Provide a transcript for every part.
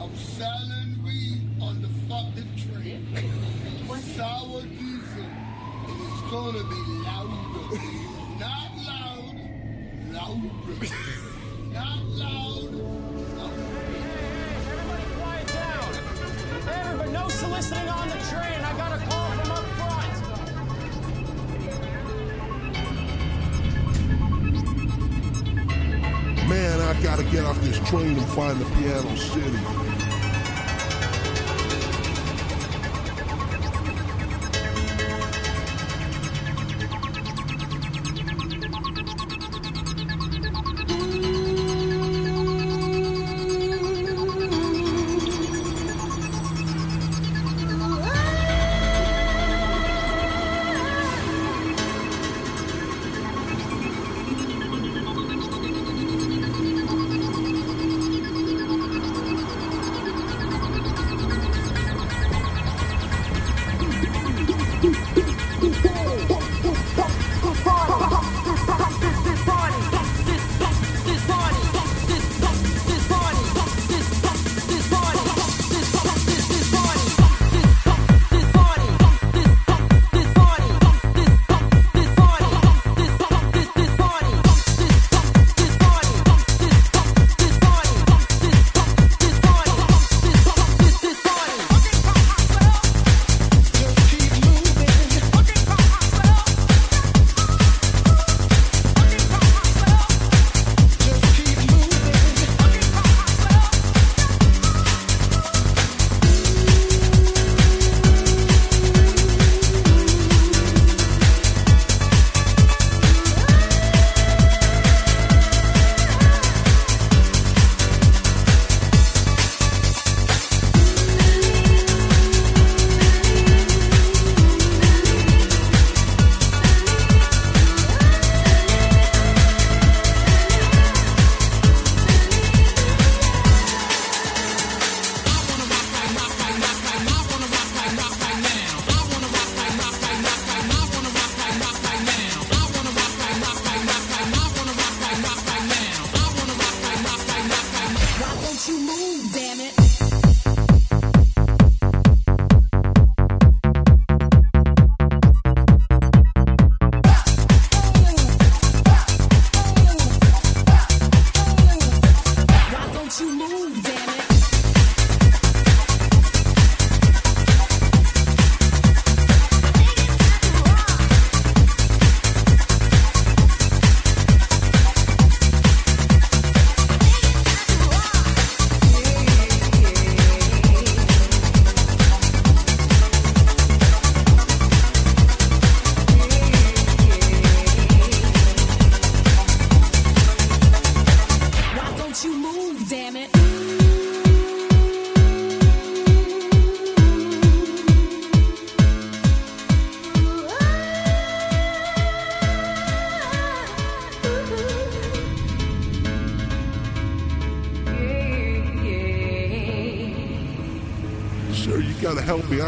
I'm selling weed on the fucking train. Sour diesel. And it's gonna be louder. Not loud, louder. Not loud, louder. Hey, everybody quiet down. Everybody, no soliciting on the train. I got a call from up front. Man, I gotta get off this train and find the piano city.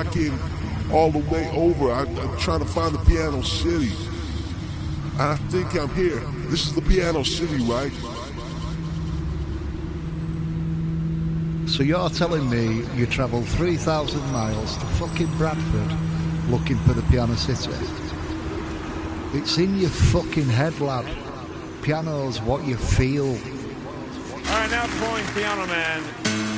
Gotta help me. I came all the way over. I, I'm trying to find the piano city. I think I'm here. This is the piano city, right? So you're telling me you travelled 3,000 miles to fucking Bradford looking for the Piano City? It's in your fucking head, lad. Piano's what you feel. All right, now pouring Piano Man.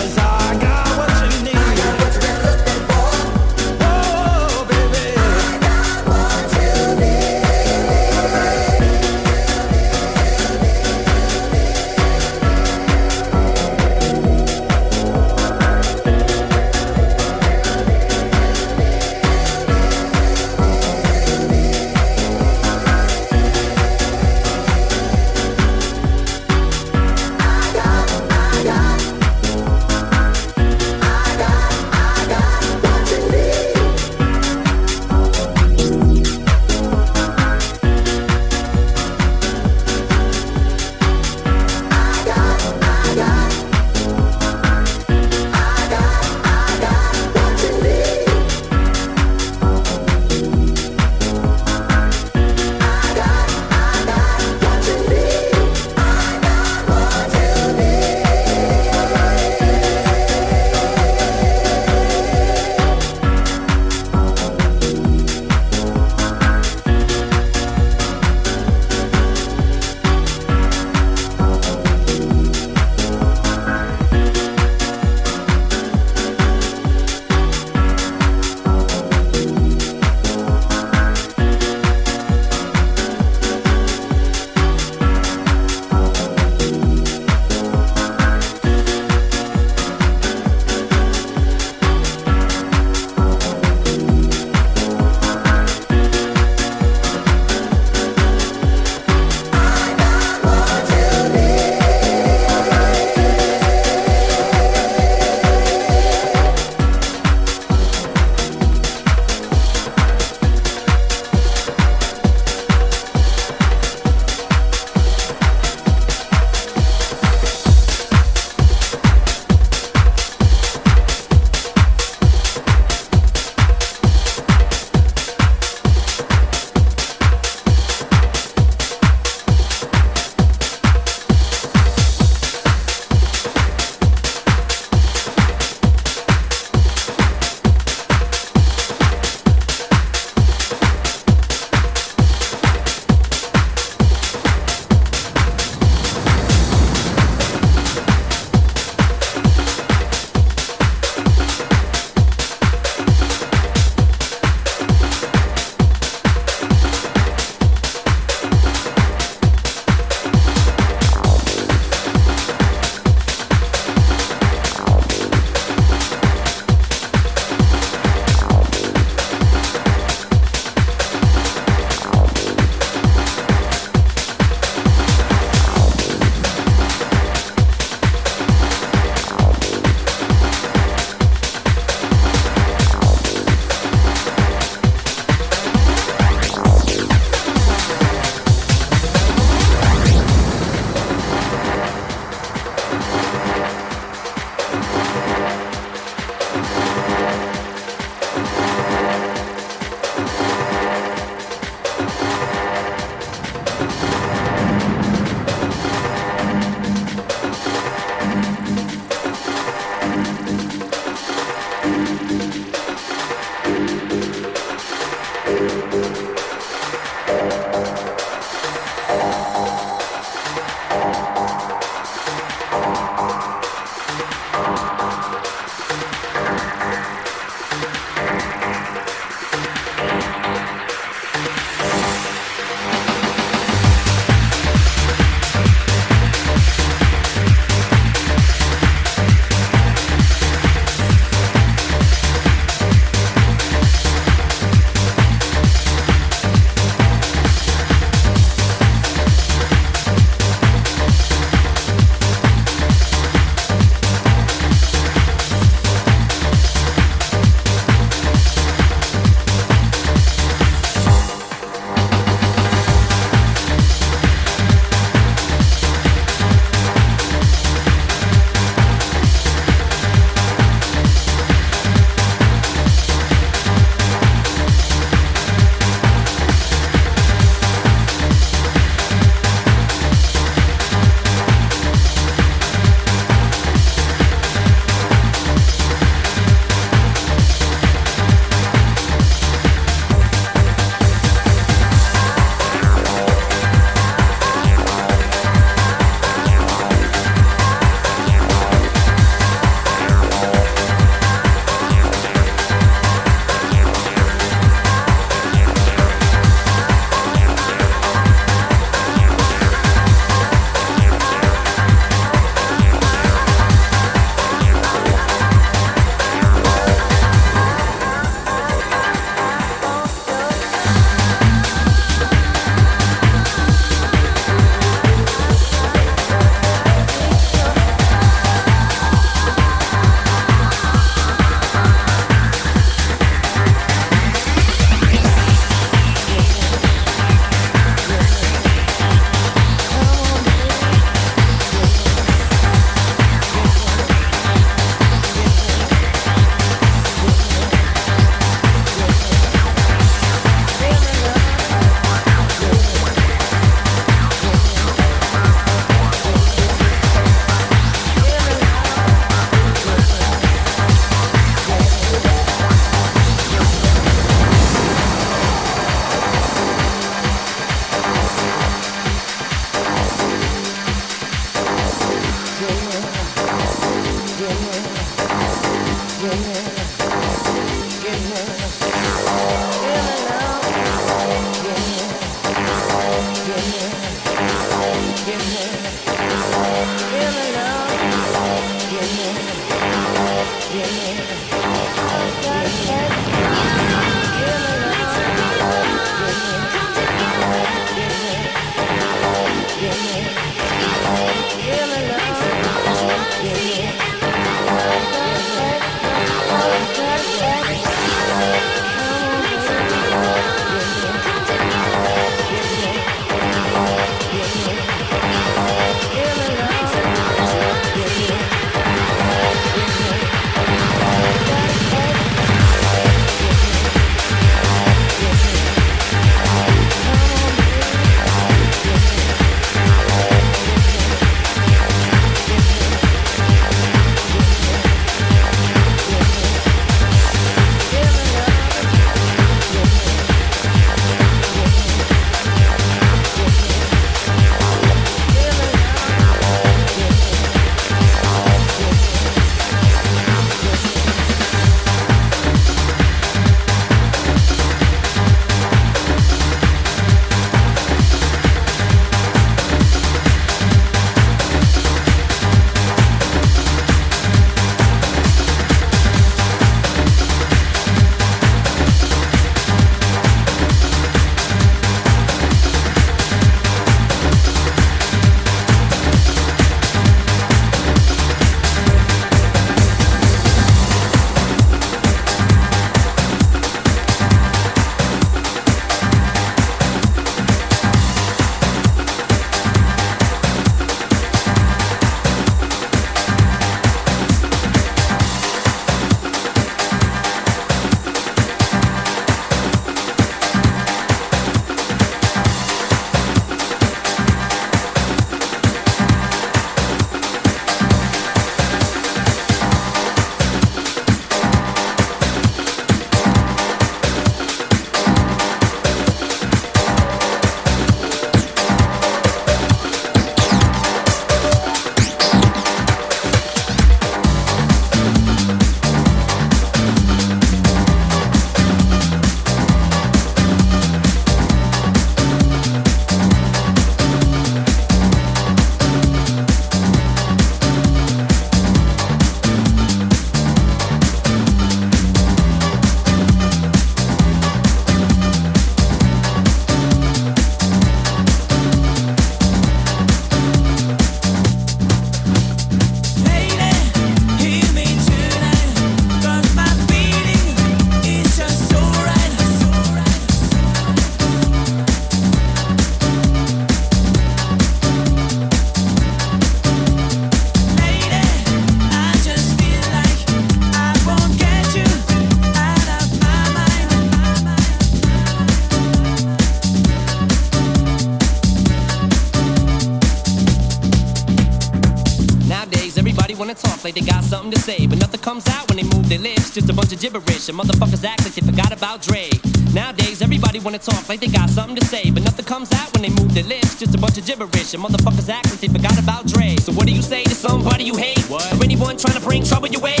Gibberish, and motherfuckers act like they forgot about Dre. Nowadays, everybody wanna talk like they got something to say, but nothing comes out when they move their lips. Just a bunch of gibberish, and motherfuckers act like they forgot about Dre. So what do you say to somebody you hate? What? Or anyone trying to bring trouble your way?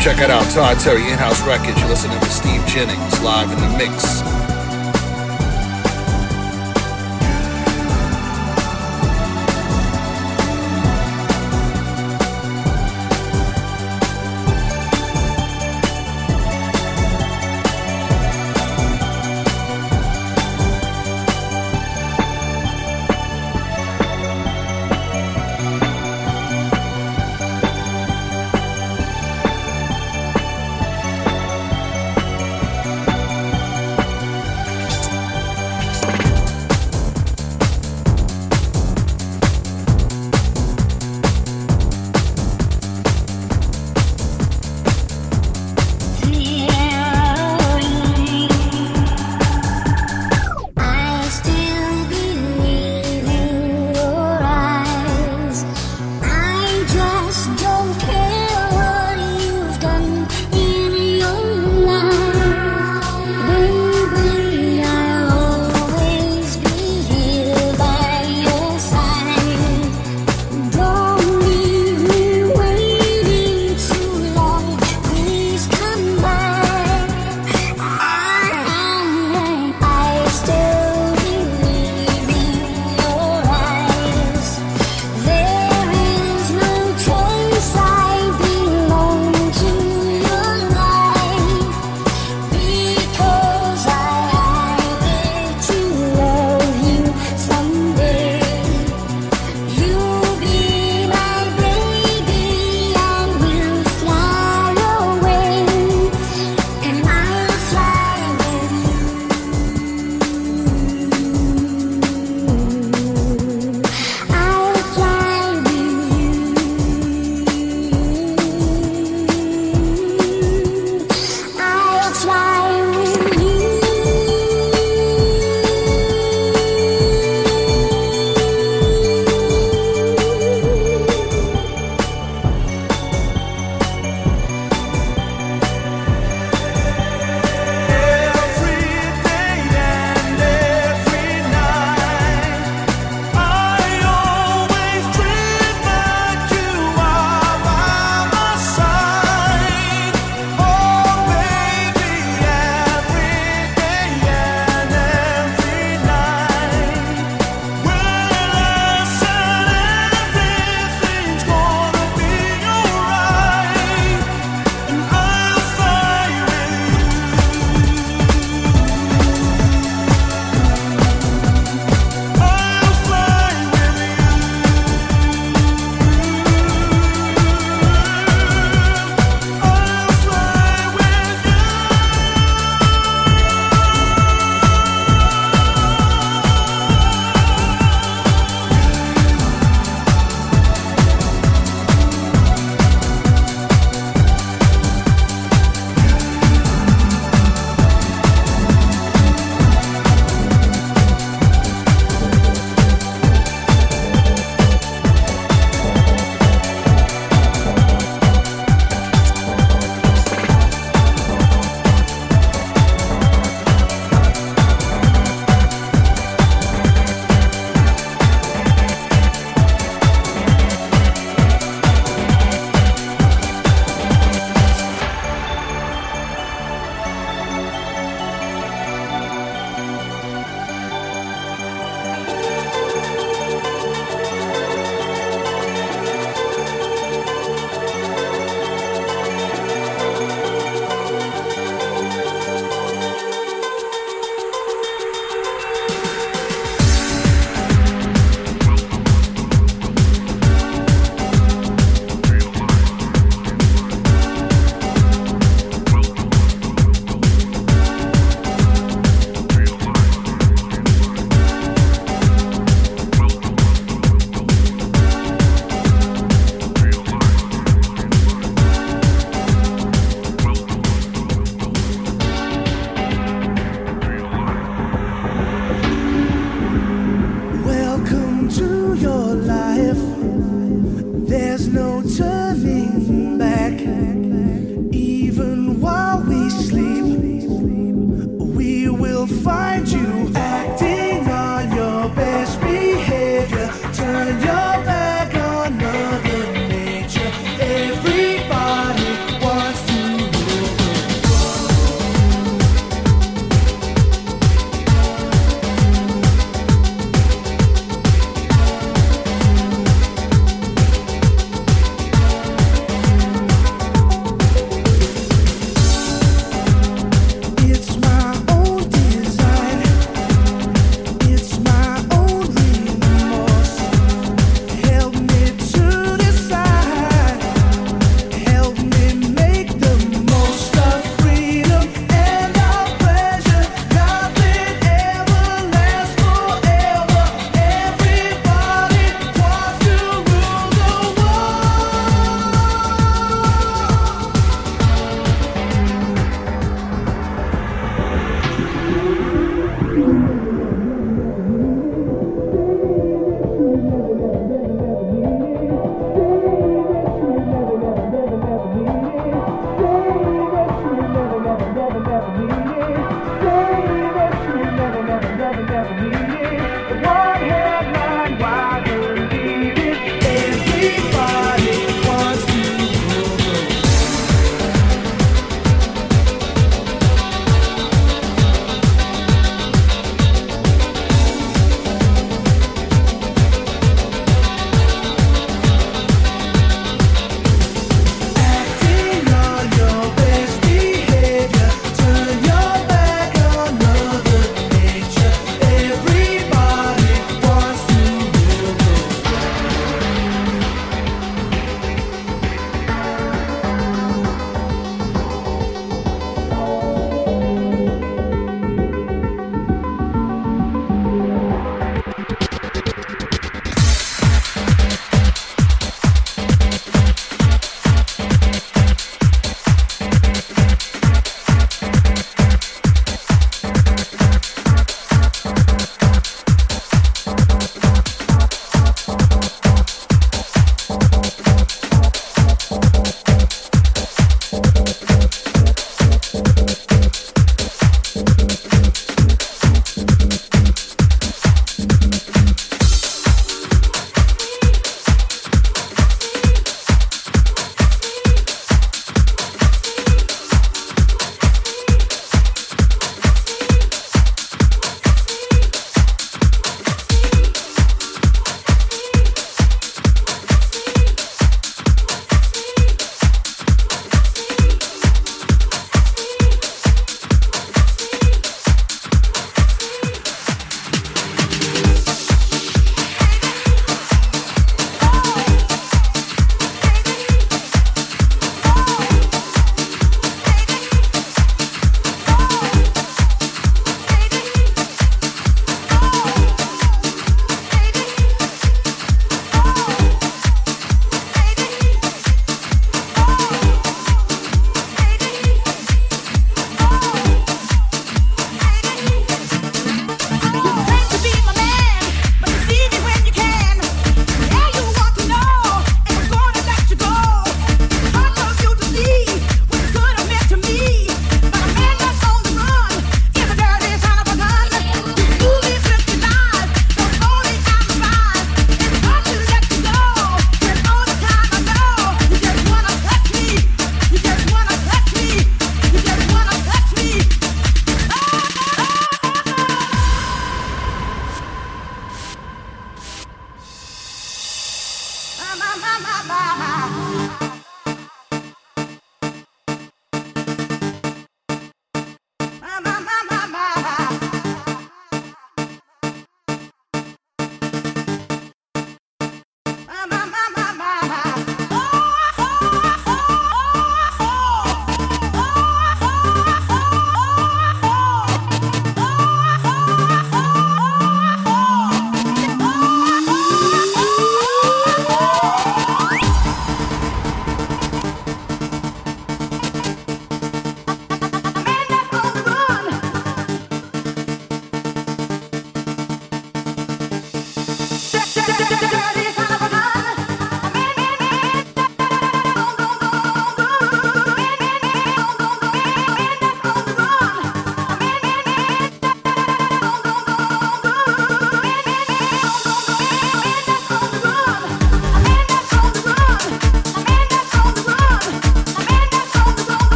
check it out. Todd Terry, in house records. You're listening to Steve Jennings live in the mix.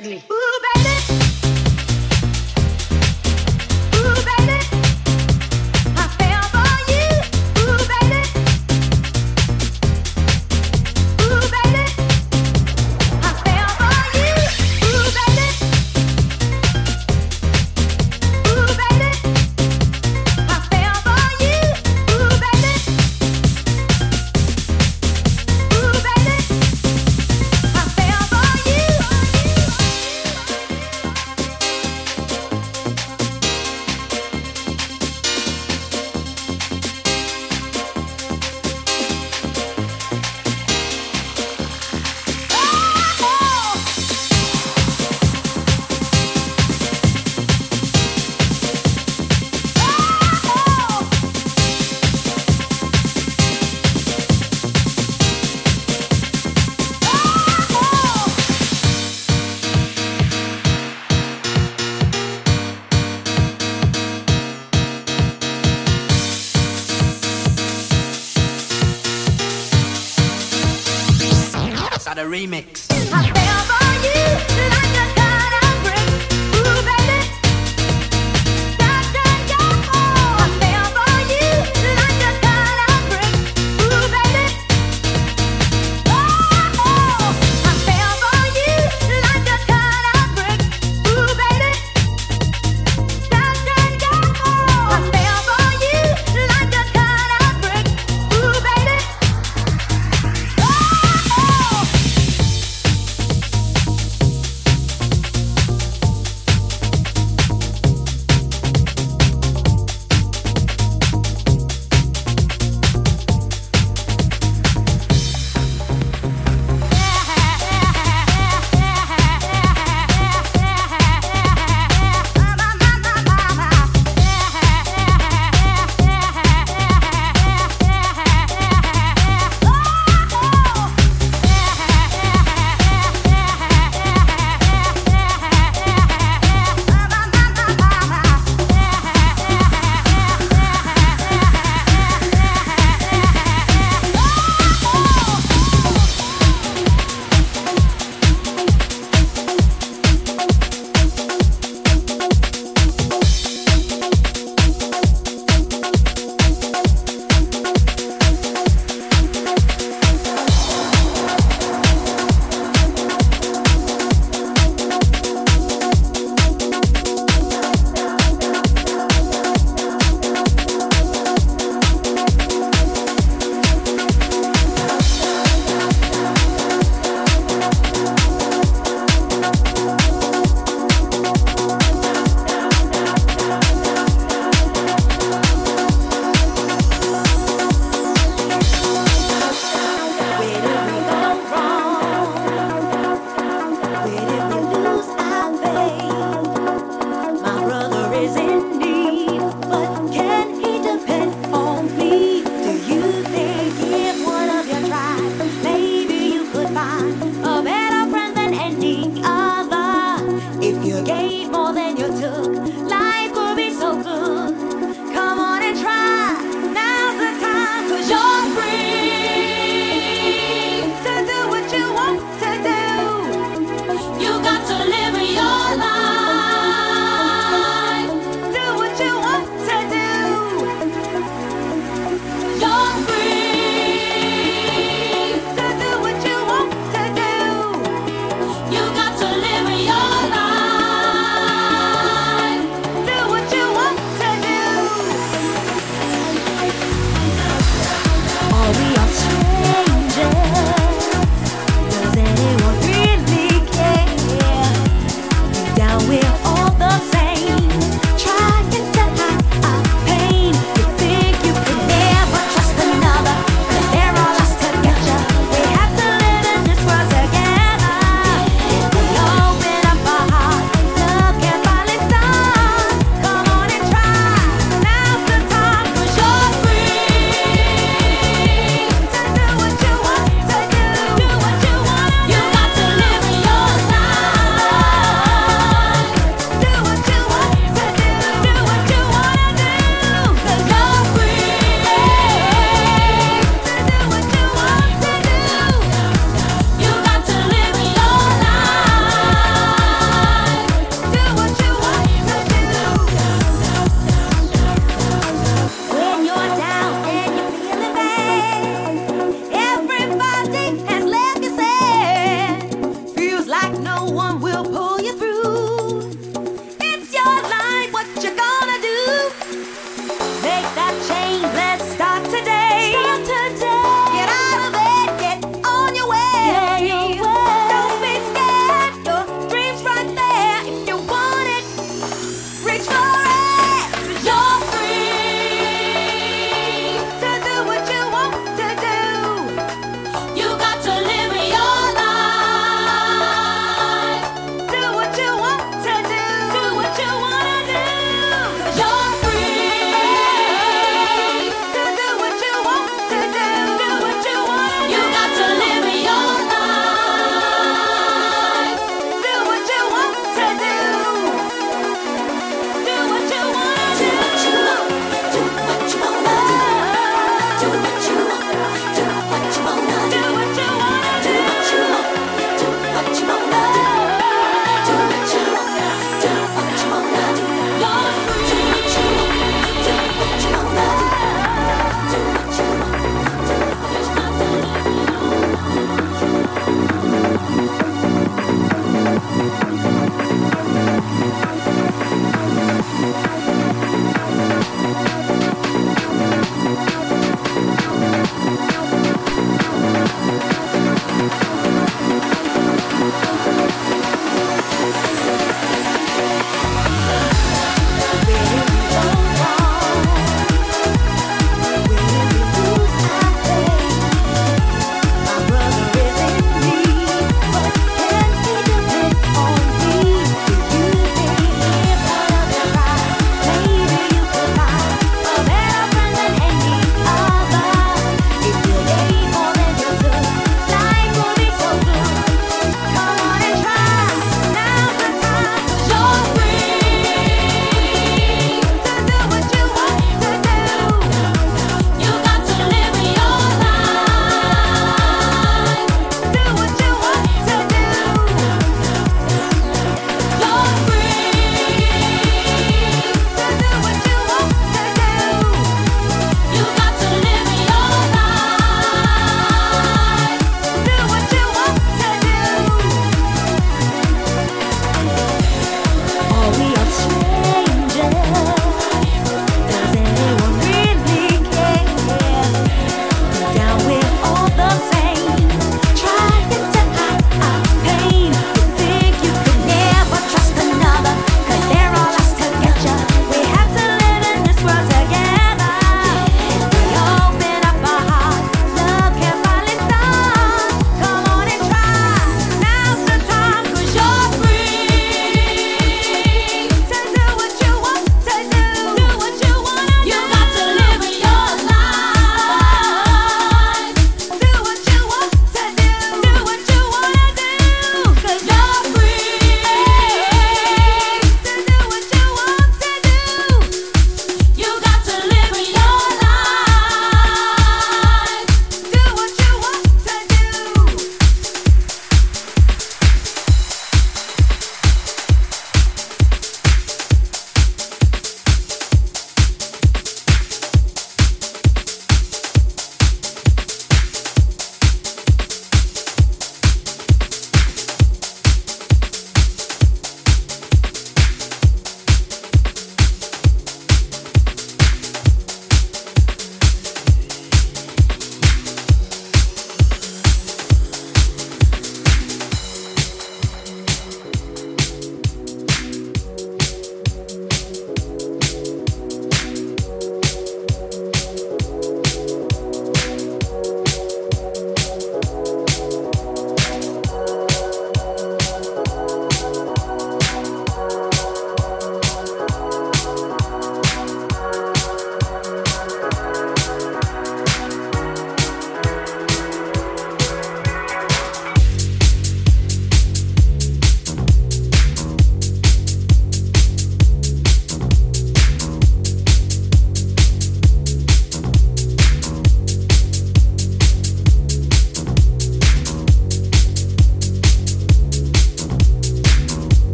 Face